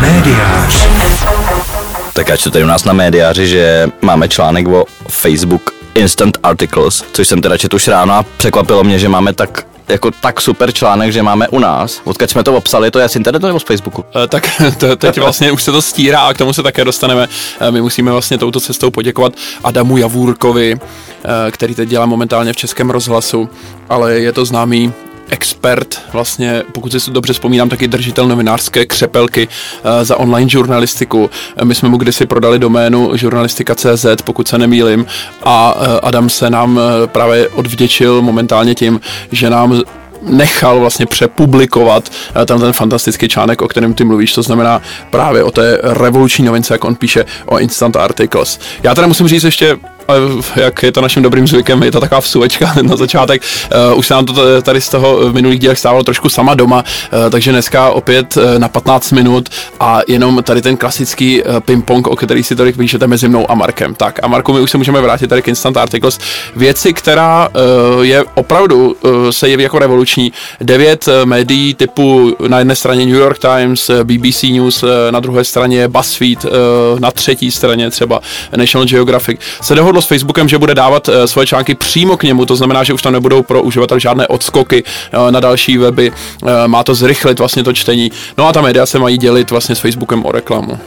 Médiář. Tak já čtu tady u nás na médiáři, že máme článek o Facebook Instant Articles, což jsem teda četl už ráno a překvapilo mě, že máme tak jako tak super článek, že máme u nás. Odkud jsme to obsali, to je z internetu nebo z Facebooku? E, tak to, teď vlastně už se to stírá a k tomu se také dostaneme. E, my musíme vlastně touto cestou poděkovat Adamu Javůrkovi, e, který teď dělá momentálně v Českém rozhlasu, ale je to známý expert, vlastně, pokud si dobře vzpomínám, taky držitel novinářské křepelky uh, za online žurnalistiku. My jsme mu kdysi prodali doménu žurnalistika.cz, pokud se nemýlim, a uh, Adam se nám právě odvděčil momentálně tím, že nám nechal vlastně přepublikovat tam ten fantastický článek, o kterém ty mluvíš, to znamená právě o té revoluční novince, jak on píše o Instant Articles. Já teda musím říct ještě jak je to naším dobrým zvykem, je to taková vsuvečka na začátek. Uh, už se nám to tady z toho v minulých dílech stávalo trošku sama doma, uh, takže dneska opět na 15 minut a jenom tady ten klasický ping-pong, o který si tady píšete mezi mnou a Markem. Tak a Marku, my už se můžeme vrátit tady k Instant Articles. Věci, která je opravdu se jeví jako revoluční. Devět médií typu na jedné straně New York Times, BBC News, na druhé straně BuzzFeed, na třetí straně třeba National Geographic se dohodlo dohodlo s Facebookem, že bude dávat uh, svoje články přímo k němu, to znamená, že už tam nebudou pro uživatel žádné odskoky uh, na další weby, uh, má to zrychlit vlastně to čtení. No a ta média se mají dělit vlastně s Facebookem o reklamu.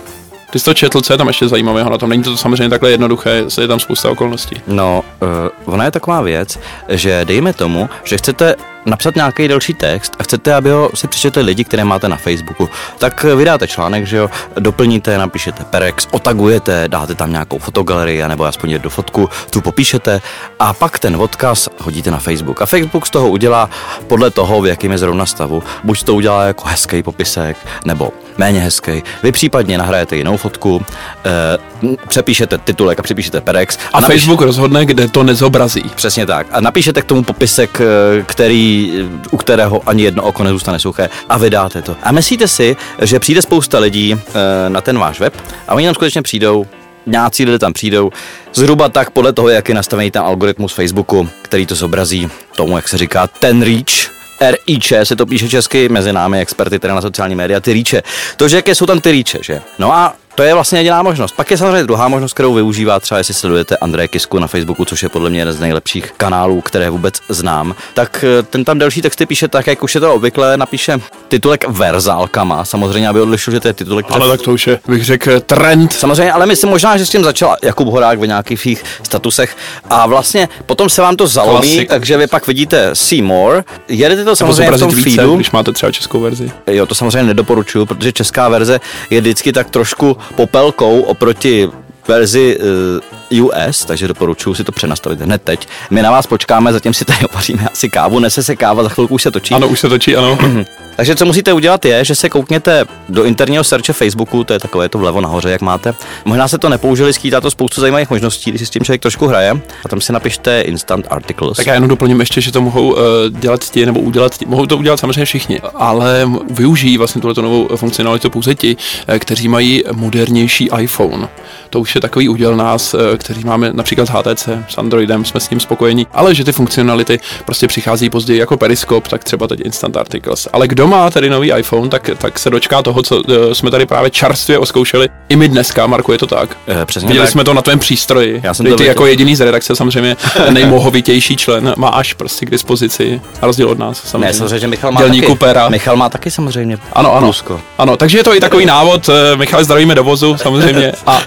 Ty jsi to četl, co je tam ještě zajímavého na tom? Není to samozřejmě takhle jednoduché, je tam spousta okolností. No, uh, ona je taková věc, že dejme tomu, že chcete napsat nějaký další text a chcete, aby ho si přečetli lidi, které máte na Facebooku, tak vydáte článek, že jo, doplníte, napíšete perex, otagujete, dáte tam nějakou fotogalerii nebo aspoň jednu fotku, tu popíšete a pak ten odkaz hodíte na Facebook. A Facebook z toho udělá podle toho, v jakém je zrovna stavu. Buď to udělá jako hezký popisek, nebo méně hezký. Vy případně nahrajete jinou fotku, e, přepíšete titulek a přepíšete perex. A, a Facebook rozhodne, kde to nezobrazí. Přesně tak. A napíšete k tomu popisek, eh, který u kterého ani jedno oko nezůstane suché a vydáte to. A myslíte si, že přijde spousta lidí e, na ten váš web a oni tam skutečně přijdou, nějací lidé tam přijdou, zhruba tak podle toho, jak je nastavený ten algoritmus Facebooku, který to zobrazí tomu, jak se říká, ten reach, RIČ se to píše česky mezi námi, experty tedy na sociální média, ty rýče. To, že jaké jsou tam ty rýče, že? No a to je vlastně jediná možnost. Pak je samozřejmě druhá možnost, kterou využívá třeba, jestli sledujete Andreje Kisku na Facebooku, což je podle mě jeden z nejlepších kanálů, které vůbec znám. Tak eh, ten tam další texty píše tak, jak už je to obvykle, napíše titulek verzálkama, samozřejmě, aby odlišil, že to je titulek. Ale tak to už je, bych řekl, trend. Samozřejmě, ale myslím možná, že s tím začal Jakub Horák v nějakých svých statusech a vlastně potom se vám to zalomí, Klasik. takže vy pak vidíte See More, jedete to samozřejmě v tom více, feedu. Když máte třeba českou verzi. Jo, to samozřejmě nedoporučuju, protože česká verze je vždycky tak trošku popelkou oproti verzi eh, US, takže doporučuji si to přenastavit hned teď. My na vás počkáme, zatím si tady opaříme asi kávu, nese se káva, za chvilku už se točí. Ano, už se točí, ano. takže co musíte udělat je, že se koukněte do interního searche Facebooku, to je takové to vlevo nahoře, jak máte. Možná se to nepoužili, skýtá to spoustu zajímavých možností, když si s tím člověk trošku hraje. A tam si napište Instant Articles. Tak já jenom doplním ještě, že to mohou uh, dělat ti nebo udělat ti. Mohou to udělat samozřejmě všichni, ale využijí vlastně tuto novou funkcionalitu pouze ti, eh, kteří mají modernější iPhone. To už je takový úděl nás, eh, kteří máme například HTC s Androidem, jsme s ním spokojení, ale že ty funkcionality prostě přichází později jako Periscope, tak třeba teď Instant Articles. Ale kdo má tedy nový iPhone, tak, tak se dočká toho, co uh, jsme tady právě čerstvě oskoušeli. I my dneska, Marku, je to tak. E, přesně Viděli tak. jsme to na tvém přístroji. Já jsem ty, ty jako jediný z redakce, samozřejmě nejmohovitější člen, máš prostě k dispozici, na rozdíl od nás. Samozřejmě. Ne, samozřejmě, že Michal má taky. Pera. Michal má taky samozřejmě. Ano, ano. Plusko. Ano, takže je to i takový návod. Michal, zdravíme do vozu, samozřejmě. A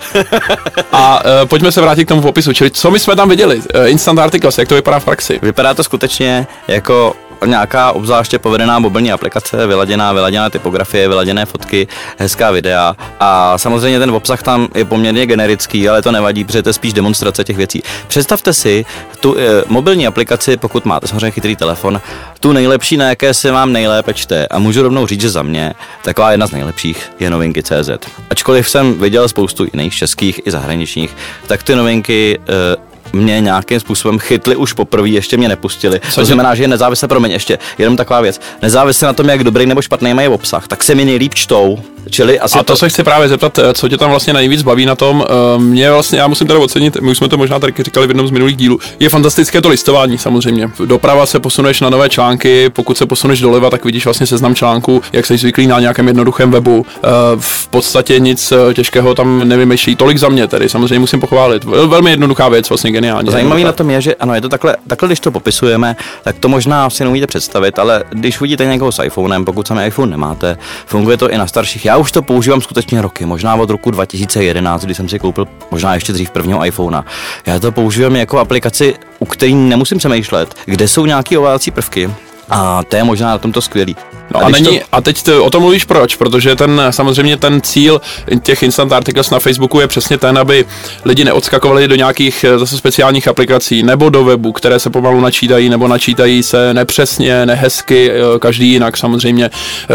a pojďme se vrátit k tomu popisu, čili co my jsme tam viděli? Uh, instant Articles, jak to vypadá v praxi? Vypadá to skutečně jako nějaká obzvláště povedená mobilní aplikace, vyladěná, vyladěná typografie, vyladěné fotky, hezká videa a samozřejmě ten obsah tam je poměrně generický, ale to nevadí, protože to je spíš demonstrace těch věcí. Představte si tu e, mobilní aplikaci, pokud máte samozřejmě chytrý telefon, tu nejlepší, na jaké se vám nejlépe čte a můžu rovnou říct, že za mě taková jedna z nejlepších je novinky CZ. Ačkoliv jsem viděl spoustu jiných českých i zahraničních, tak ty novinky e, mě nějakým způsobem chytli už poprvé, ještě mě nepustili. Co to znamená, že je nezávisle pro mě ještě. Jenom taková věc. Nezávisle na tom, jak dobrý nebo špatný mají obsah, tak se mi nejlíp čtou. Čili asi a to, to, se chci právě zeptat, eh, co tě tam vlastně nejvíc baví na tom. Eh, mě vlastně, já musím teda ocenit, my už jsme to možná tady říkali v jednom z minulých dílů, je fantastické to listování samozřejmě. Doprava se posuneš na nové články, pokud se posuneš doleva, tak vidíš vlastně seznam článků, jak jsi zvyklý na nějakém jednoduchém webu. Eh, v podstatě nic těžkého tam nevymýšlí. Tolik za mě tedy, samozřejmě musím pochválit. Velmi jednoduchá věc, vlastně geniální. Zajímavý na tom je, že ano, je to takhle, takhle, když to popisujeme, tak to možná si neumíte představit, ale když vidíte někoho s iPhonem, pokud sami iPhone nemáte, funguje to i na starších. Já už to používám skutečně roky, možná od roku 2011, kdy jsem si koupil možná ještě dřív prvního iPhonea. Já to používám jako aplikaci, u který nemusím přemýšlet, kde jsou nějaké ovládací prvky, a to je možná na tomto skvělý. No a, a, není, to... a teď to, o tom mluvíš proč? Protože ten samozřejmě ten cíl těch instant articles na Facebooku je přesně ten, aby lidi neodskakovali do nějakých eh, zase speciálních aplikací nebo do webu, které se pomalu načítají nebo načítají se nepřesně, nehezky, eh, každý jinak samozřejmě.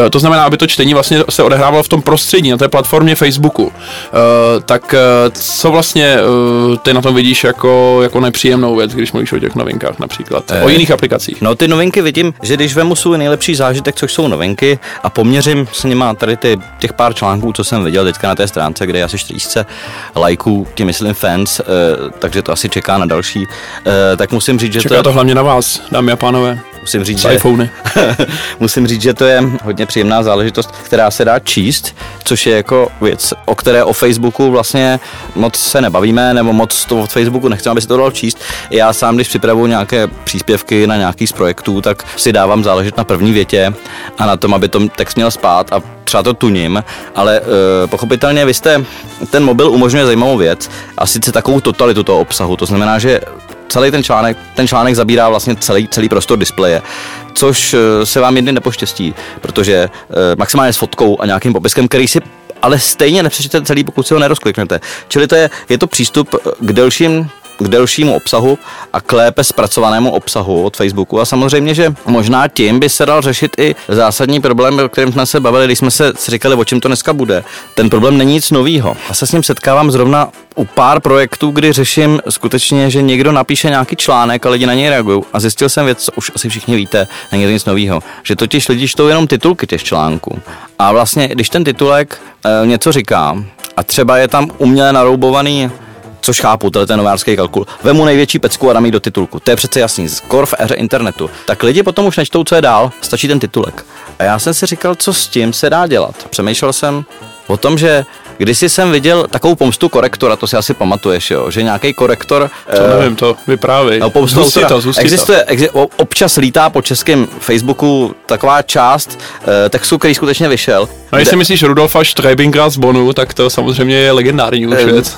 Eh, to znamená, aby to čtení vlastně se odehrávalo v tom prostředí, na té platformě Facebooku. Tak co vlastně ty na tom vidíš jako, jako nepříjemnou věc, když mluvíš o těch novinkách například? O jiných aplikacích? No ty novinky vidím, že když vemu svůj nejlepší zážitek, což jsou novinky a poměřím s nima tady ty, těch pár článků, co jsem viděl teďka na té stránce, kde je asi 40 lajků, tím myslím fans, eh, takže to asi čeká na další, eh, tak musím říct, že čeká to... to hlavně na vás, dámy a pánové. Musím říct, že, musím říct, že to je hodně příjemná záležitost, která se dá číst, což je jako věc, o které o Facebooku vlastně moc se nebavíme, nebo moc to od Facebooku nechceme, aby se to dalo číst. Já sám, když připravuju nějaké příspěvky na nějaký z projektů, tak si dávám záležet na první větě a na tom, aby to text měl spát a třeba to tuním, ale e, pochopitelně vy jste, ten mobil umožňuje zajímavou věc a sice takovou totalitu toho obsahu, to znamená, že celý ten článek, ten článek zabírá vlastně celý, celý prostor displeje, což eh, se vám jedny nepoštěstí, protože e, maximálně s fotkou a nějakým popiskem, který si ale stejně nepřečtete celý, pokud si ho nerozkliknete. Čili to je, je to přístup k delším k delšímu obsahu a k lépe zpracovanému obsahu od Facebooku. A samozřejmě, že možná tím by se dal řešit i zásadní problém, o kterém jsme se bavili, když jsme se říkali, o čem to dneska bude. Ten problém není nic novýho. Já se s ním setkávám zrovna u pár projektů, kdy řeším skutečně, že někdo napíše nějaký článek a lidi na něj reagují. A zjistil jsem věc, co už asi všichni víte, není to nic nového, že totiž lidi čtou jenom titulky těch článků. A vlastně, když ten titulek e, něco říká a třeba je tam uměle naroubovaný což chápu, to je ten novářský kalkul. Vemu největší pecku a dám do titulku. To je přece jasný, skoro v éře internetu. Tak lidi potom už nečtou, co je dál, stačí ten titulek. A já jsem si říkal, co s tím se dá dělat. Přemýšlel jsem o tom, že když jsem viděl takovou pomstu korektora, to si asi pamatuješ, jo, že nějaký korektor... To uh, nevím, to vyprávěj. No, pomstu zůsti to, zůsti existuje, to. Exi, občas lítá po českém Facebooku taková část uh, textu, který skutečně vyšel. No jestli myslíš Rudolfa Streibinga z Bonu, tak to samozřejmě je legendární už uh, věc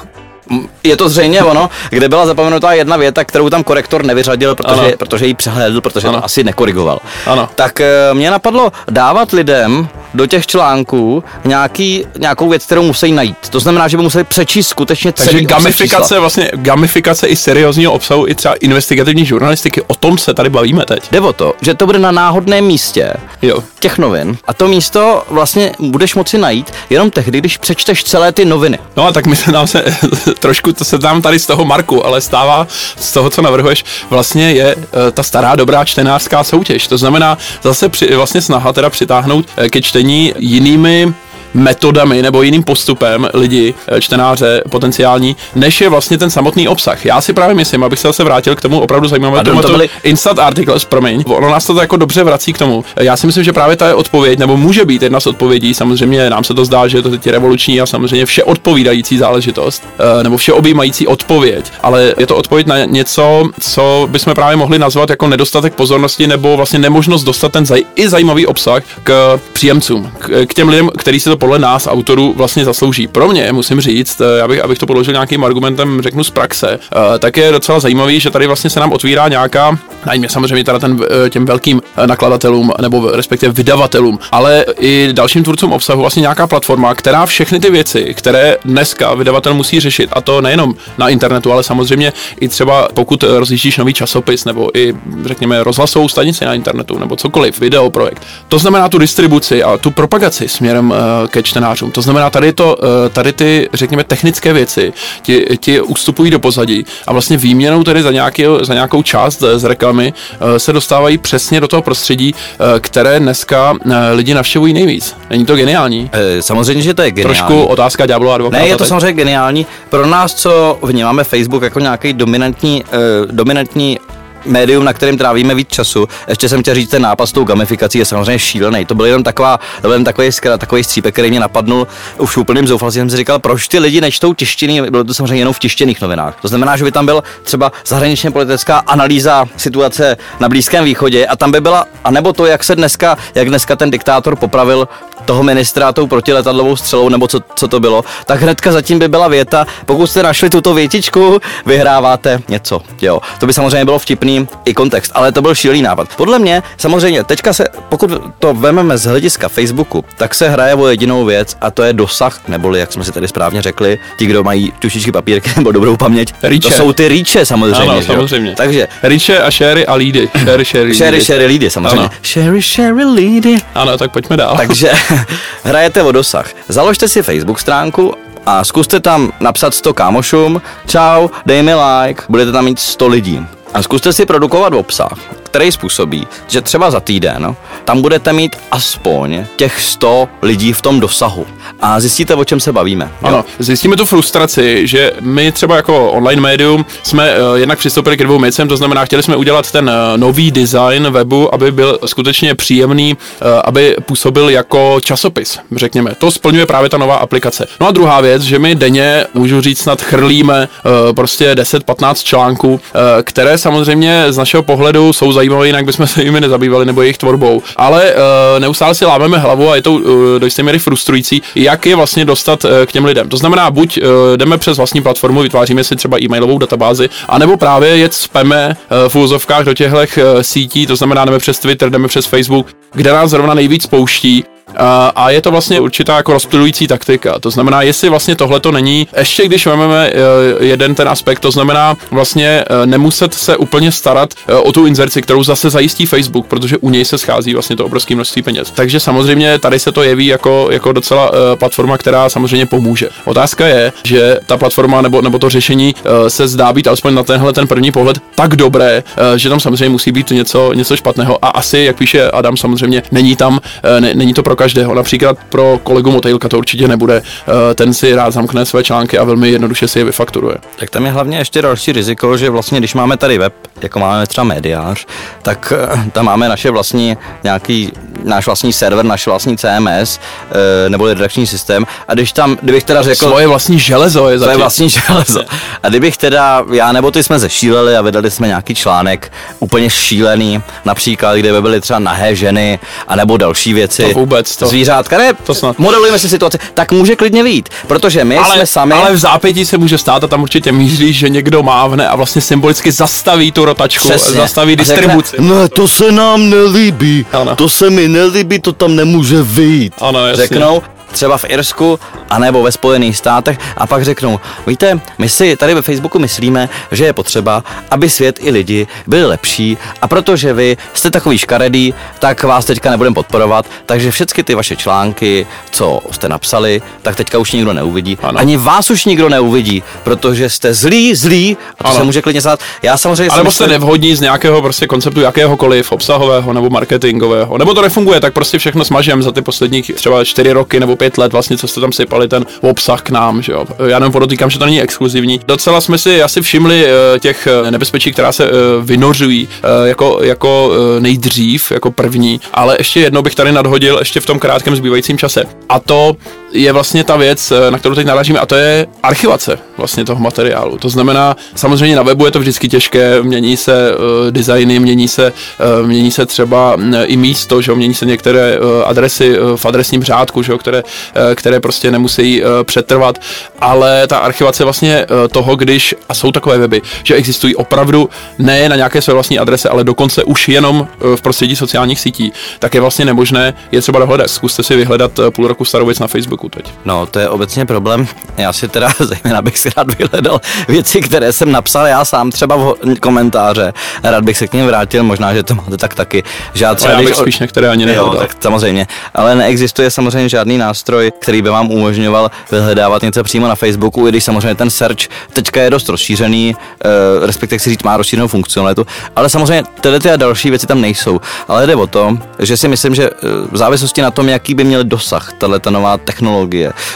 je to zřejmě ono, kde byla zapomenutá jedna věta, kterou tam korektor nevyřadil, protože, protože ji přehlédl, protože ano. to asi nekorigoval. Ano. Tak eh, mě napadlo dávat lidem do těch článků nějaký, nějakou věc, kterou musí najít. To znamená, že by museli přečíst skutečně celý Takže gamifikace, vlastně gamifikace i seriózního obsahu, i třeba investigativní žurnalistiky, o tom se tady bavíme teď. Jde o to, že to bude na náhodném místě jo. těch novin a to místo vlastně budeš moci najít jenom tehdy, když přečteš celé ty noviny. No a tak my se nám se trošku to se dám tady z toho Marku, ale stává z toho, co navrhuješ, vlastně je uh, ta stará dobrá čtenářská soutěž. To znamená zase při, vlastně snaha teda přitáhnout uh, ke čtení jinými metodami nebo jiným postupem lidi, eh, čtenáře potenciální, než je vlastně ten samotný obsah. Já si právě myslím, abych se zase vrátil k tomu opravdu zajímavému tomu to byli... instant articles, promiň, ono nás to jako dobře vrací k tomu. Já si myslím, že právě ta je odpověď, nebo může být jedna z odpovědí, samozřejmě nám se to zdá, že je to teď revoluční a samozřejmě vše odpovídající záležitost, eh, nebo vše objímající odpověď, ale je to odpověď na něco, co bychom právě mohli nazvat jako nedostatek pozornosti nebo vlastně nemožnost dostat ten zaj- i zajímavý obsah k příjemcům, k, těm lidem, kteří si to podle nás autorů vlastně zaslouží. Pro mě, musím říct, eh, abych, abych to položil nějakým argumentem, řeknu z praxe, eh, tak je docela zajímavý, že tady vlastně se nám otvírá nějaká, najmě samozřejmě teda ten, eh, těm velkým nakladatelům nebo respektive vydavatelům, ale i dalším tvůrcům obsahu vlastně nějaká platforma, která všechny ty věci, které dneska vydavatel musí řešit, a to nejenom na internetu, ale samozřejmě i třeba pokud rozjíždíš nový časopis nebo i řekněme rozhlasovou stanici na internetu nebo cokoliv, video projekt. To znamená tu distribuci a tu propagaci směrem ke čtenářům. To znamená, tady, to, tady ty, řekněme, technické věci ti, ti ustupují do pozadí a vlastně výměnou tedy za, nějaký, za nějakou část z reklamy se dostávají přesně do toho prostředí, které dneska lidi navštěvují nejvíc. Není to geniální? Samozřejmě, že to je geniální. Trošku otázka ďáblová advokáta. Ne, je to teď. samozřejmě geniální. Pro nás, co vnímáme Facebook jako nějaký dominantní, dominantní médium, na kterém trávíme víc času. Ještě jsem chtěl říct, ten nápad s tou gamifikací je samozřejmě šílený. To byl jenom taková, to byl jen takový, skra, takový střípek, který mě napadnul už úplným zoufalství. Jsem si říkal, proč ty lidi nečtou tištěný, bylo to samozřejmě jenom v tištěných novinách. To znamená, že by tam byl třeba zahraničně politická analýza situace na Blízkém východě a tam by byla, anebo to, jak se dneska, jak dneska ten diktátor popravil toho ministra tou protiletadlovou střelou, nebo co, co to bylo, tak hnedka zatím by byla věta, pokud jste našli tuto větičku, vyhráváte něco. Jo, to by samozřejmě bylo vtipný i kontext, ale to byl šílený nápad. Podle mě, samozřejmě, teďka se, pokud to vememe z hlediska Facebooku, tak se hraje o jedinou věc a to je dosah, neboli, jak jsme si tady správně řekli, ti, kdo mají tušičky papírky nebo dobrou paměť, Ríče. to jsou ty rýče samozřejmě. Ano, samozřejmě. Takže Ríče a sherry a lídy. Sherry, sherry, sherry, sherry, lídy, samozřejmě. Ano. Sherry, sherry, lídy. Ano, tak pojďme dál. Takže hrajete o dosah. Založte si Facebook stránku a zkuste tam napsat 100 kámošům, čau, dej mi like, budete tam mít 100 lidí. A zkuste si produkovat obsah, který způsobí, že třeba za týden tam budete mít aspoň těch 100 lidí v tom dosahu. A zjistíte, o čem se bavíme. Jo? Ano, zjistíme tu frustraci, že my třeba jako online médium jsme uh, jednak přistoupili k dvou věcem, to znamená, chtěli jsme udělat ten uh, nový design webu, aby byl skutečně příjemný, uh, aby působil jako časopis, řekněme. To splňuje právě ta nová aplikace. No a druhá věc, že my denně, můžu říct, snad chrlíme uh, prostě 10-15 článků, uh, které samozřejmě z našeho pohledu jsou zajímavé, jinak bychom se jimi nezabývali nebo jejich tvorbou. Ale uh, neustále si lámeme hlavu a je to uh, do jisté míry frustrující, jak je vlastně dostat uh, k těm lidem. To znamená, buď uh, jdeme přes vlastní platformu, vytváříme si třeba e-mailovou databázi, anebo právě jet speme uh, v úzovkách do těchto uh, sítí, to znamená, jdeme přes Twitter, jdeme přes Facebook, kde nás zrovna nejvíc pouští a je to vlastně určitá jako rozptilující taktika. To znamená, jestli vlastně tohle to není, ještě když vezmeme e, jeden ten aspekt, to znamená vlastně e, nemuset se úplně starat e, o tu inzerci, kterou zase zajistí Facebook, protože u něj se schází vlastně to obrovské množství peněz. Takže samozřejmě tady se to jeví jako, jako docela platforma, která samozřejmě pomůže. Otázka je, že ta platforma nebo, nebo to řešení se zdá být alespoň na tenhle ten první pohled tak dobré, že tam samozřejmě musí být něco, něco špatného a asi, jak píše Adam, samozřejmě není tam, ne, není to pro každého. Například pro kolegu Motejlka to určitě nebude. Eh, ten si rád zamkne své články a velmi jednoduše si je vyfakturuje. Tak tam je hlavně ještě další riziko, že vlastně když máme tady web, jako máme třeba mediář, tak eh, tam máme naše vlastní nějaký náš vlastní server, náš vlastní CMS eh, nebo redakční systém a když tam, kdybych teda řekl... Svoje vlastní železo je Svoje vlastní železo. A kdybych teda, já nebo ty jsme zešíleli a vydali jsme nějaký článek úplně šílený, například, kde by byly třeba nahé ženy, anebo další věci. To vůbec, to. Zvířátka, ne, to snad. modelujeme si situaci, tak může klidně vít, protože my ale, jsme sami... Ale v zápětí se může stát a tam určitě míří, že někdo mávne a vlastně symbolicky zastaví tu rotačku, Přesně. zastaví distribuci. Ne, to se nám nelíbí, ano. to se mi nelíbí, to tam nemůže vyjít. Ano, jasně. Řeknou, třeba v Irsku, anebo ve Spojených státech a pak řeknou, víte, my si tady ve Facebooku myslíme, že je potřeba, aby svět i lidi byli lepší a protože vy jste takový škaredý, tak vás teďka nebudeme podporovat, takže všechny ty vaše články, co jste napsali, tak teďka už nikdo neuvidí. Ano. Ani vás už nikdo neuvidí, protože jste zlí, zlí a to Ano. se může klidně stát. Já samozřejmě A si nebo jste nevhodní z nějakého prostě konceptu jakéhokoliv obsahového nebo marketingového. Nebo to nefunguje, tak prostě všechno smažem za ty poslední třeba čtyři roky nebo pět let, vlastně, co jste tam sypali ten obsah k nám, že jo. Já jenom podotýkám, že to není exkluzivní. Docela jsme si asi všimli eh, těch eh, nebezpečí, která se eh, vynořují jako, jako nejdřív, jako první, ale ještě jednou bych tady nadhodil ještě v tom krátkém zbývajícím čase. A to je vlastně ta věc, eh, na kterou teď narážíme, a to je archivace vlastně toho materiálu. To znamená, samozřejmě na webu je to vždycky těžké, mění se uh, designy, mění se, uh, mění se třeba mm, i místo, že mění se některé uh, adresy v adresním řádku, že které, uh, které prostě nemusí uh, přetrvat, ale ta archivace vlastně uh, toho, když, a jsou takové weby, že existují opravdu ne na nějaké své vlastní adrese, ale dokonce už jenom uh, v prostředí sociálních sítí, tak je vlastně nemožné je třeba dohledat. Zkuste si vyhledat půl roku starou věc na Facebooku. TikToku teď. No, to je obecně problém. Já si teda zejména bych si rád vyhledal věci, které jsem napsal já sám třeba v komentáře. Rád bych se k ním vrátil, možná, že to máte tak taky. Že já, třeba, já bych když... spíš některé ani nehledal. tak samozřejmě. Ale neexistuje samozřejmě žádný nástroj, který by vám umožňoval vyhledávat něco přímo na Facebooku, i když samozřejmě ten search teďka je dost rozšířený, uh, respektive si říct má rozšířenou funkcionalitu, ale samozřejmě tyhle ty a další věci tam nejsou. Ale jde o to, že si myslím, že eh, v závislosti na tom, jaký by měl dosah tahle ta nová technologie,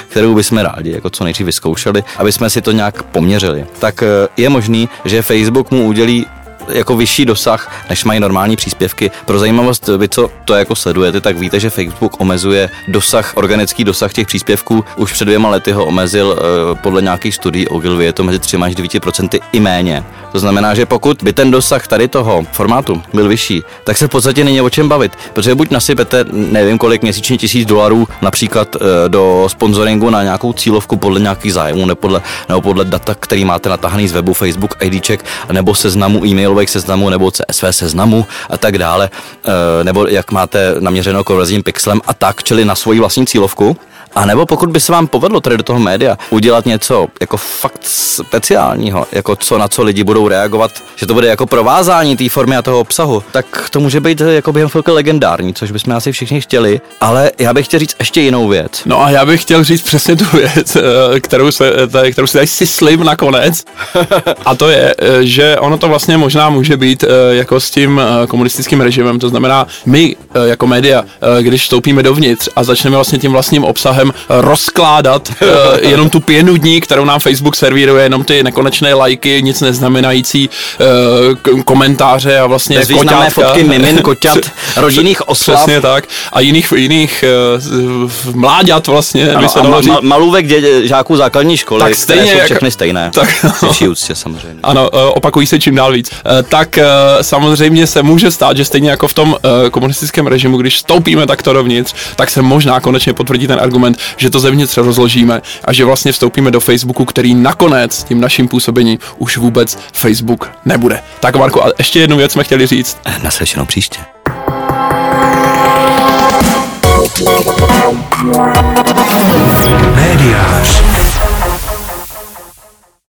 kterou bychom rádi jako co nejdřív vyzkoušeli, aby jsme si to nějak poměřili, tak eh, je možný, že Facebook mu udělí jako vyšší dosah, než mají normální příspěvky. Pro zajímavost, vy co to jako sledujete, tak víte, že Facebook omezuje dosah, organický dosah těch příspěvků. Už před dvěma lety ho omezil eh, podle nějakých studií Ogilvy, je to mezi 3 až 9% i méně. To znamená, že pokud by ten dosah tady toho formátu byl vyšší, tak se v podstatě není o čem bavit, protože buď nasypete nevím kolik měsíčně tisíc dolarů například eh, do sponsoringu na nějakou cílovku podle nějakých zájmů nebo podle, nebo podle data, který máte natahaný z webu Facebook IDček nebo seznamu e-mailových seznamů nebo CSV seznamu a tak dále, eh, nebo jak máte naměřeno konverzním pixelem a tak, čili na svoji vlastní cílovku, a nebo pokud by se vám povedlo tady do toho média udělat něco jako fakt speciálního, jako co na co lidi budou reagovat, že to bude jako provázání té formy a toho obsahu, tak to může být jako během chvilky legendární, což bychom asi všichni chtěli. Ale já bych chtěl říct ještě jinou věc. No a já bych chtěl říct přesně tu věc, eh, kterou, se, kterou si tady si slim nakonec. A to je, eh, že ono to vlastně možná může být eh, jako s tím komunistickým režimem. To znamená, my jako média, když vstoupíme dovnitř a začneme vlastně tím vlastním obsahem rozkládat jenom tu pěnu dní, kterou nám Facebook servíruje, jenom ty nekonečné lajky, nic neznamenající komentáře a vlastně koťátka. fotky mimin, koťat, rodinných oslav. Přesně tak. A jiných, jiných mláďat vlastně. Ano, se a ma, ma, malůvek dě, žáků základní školy, tak stejně, jsou jak, všechny stejné. Tak, no. úctě samozřejmě. Ano, opakují se čím dál víc. Uh, tak uh, samozřejmě se může stát, že stejně jako v tom uh, komunistickém režimu, když vstoupíme takto dovnitř, tak se možná konečně potvrdí ten argument, že to zevnitř rozložíme a že vlastně vstoupíme do Facebooku, který nakonec tím naším působením už vůbec Facebook nebude. Tak Marko, a ještě jednu věc jsme chtěli říct. Naslyšenou příště. Médiář.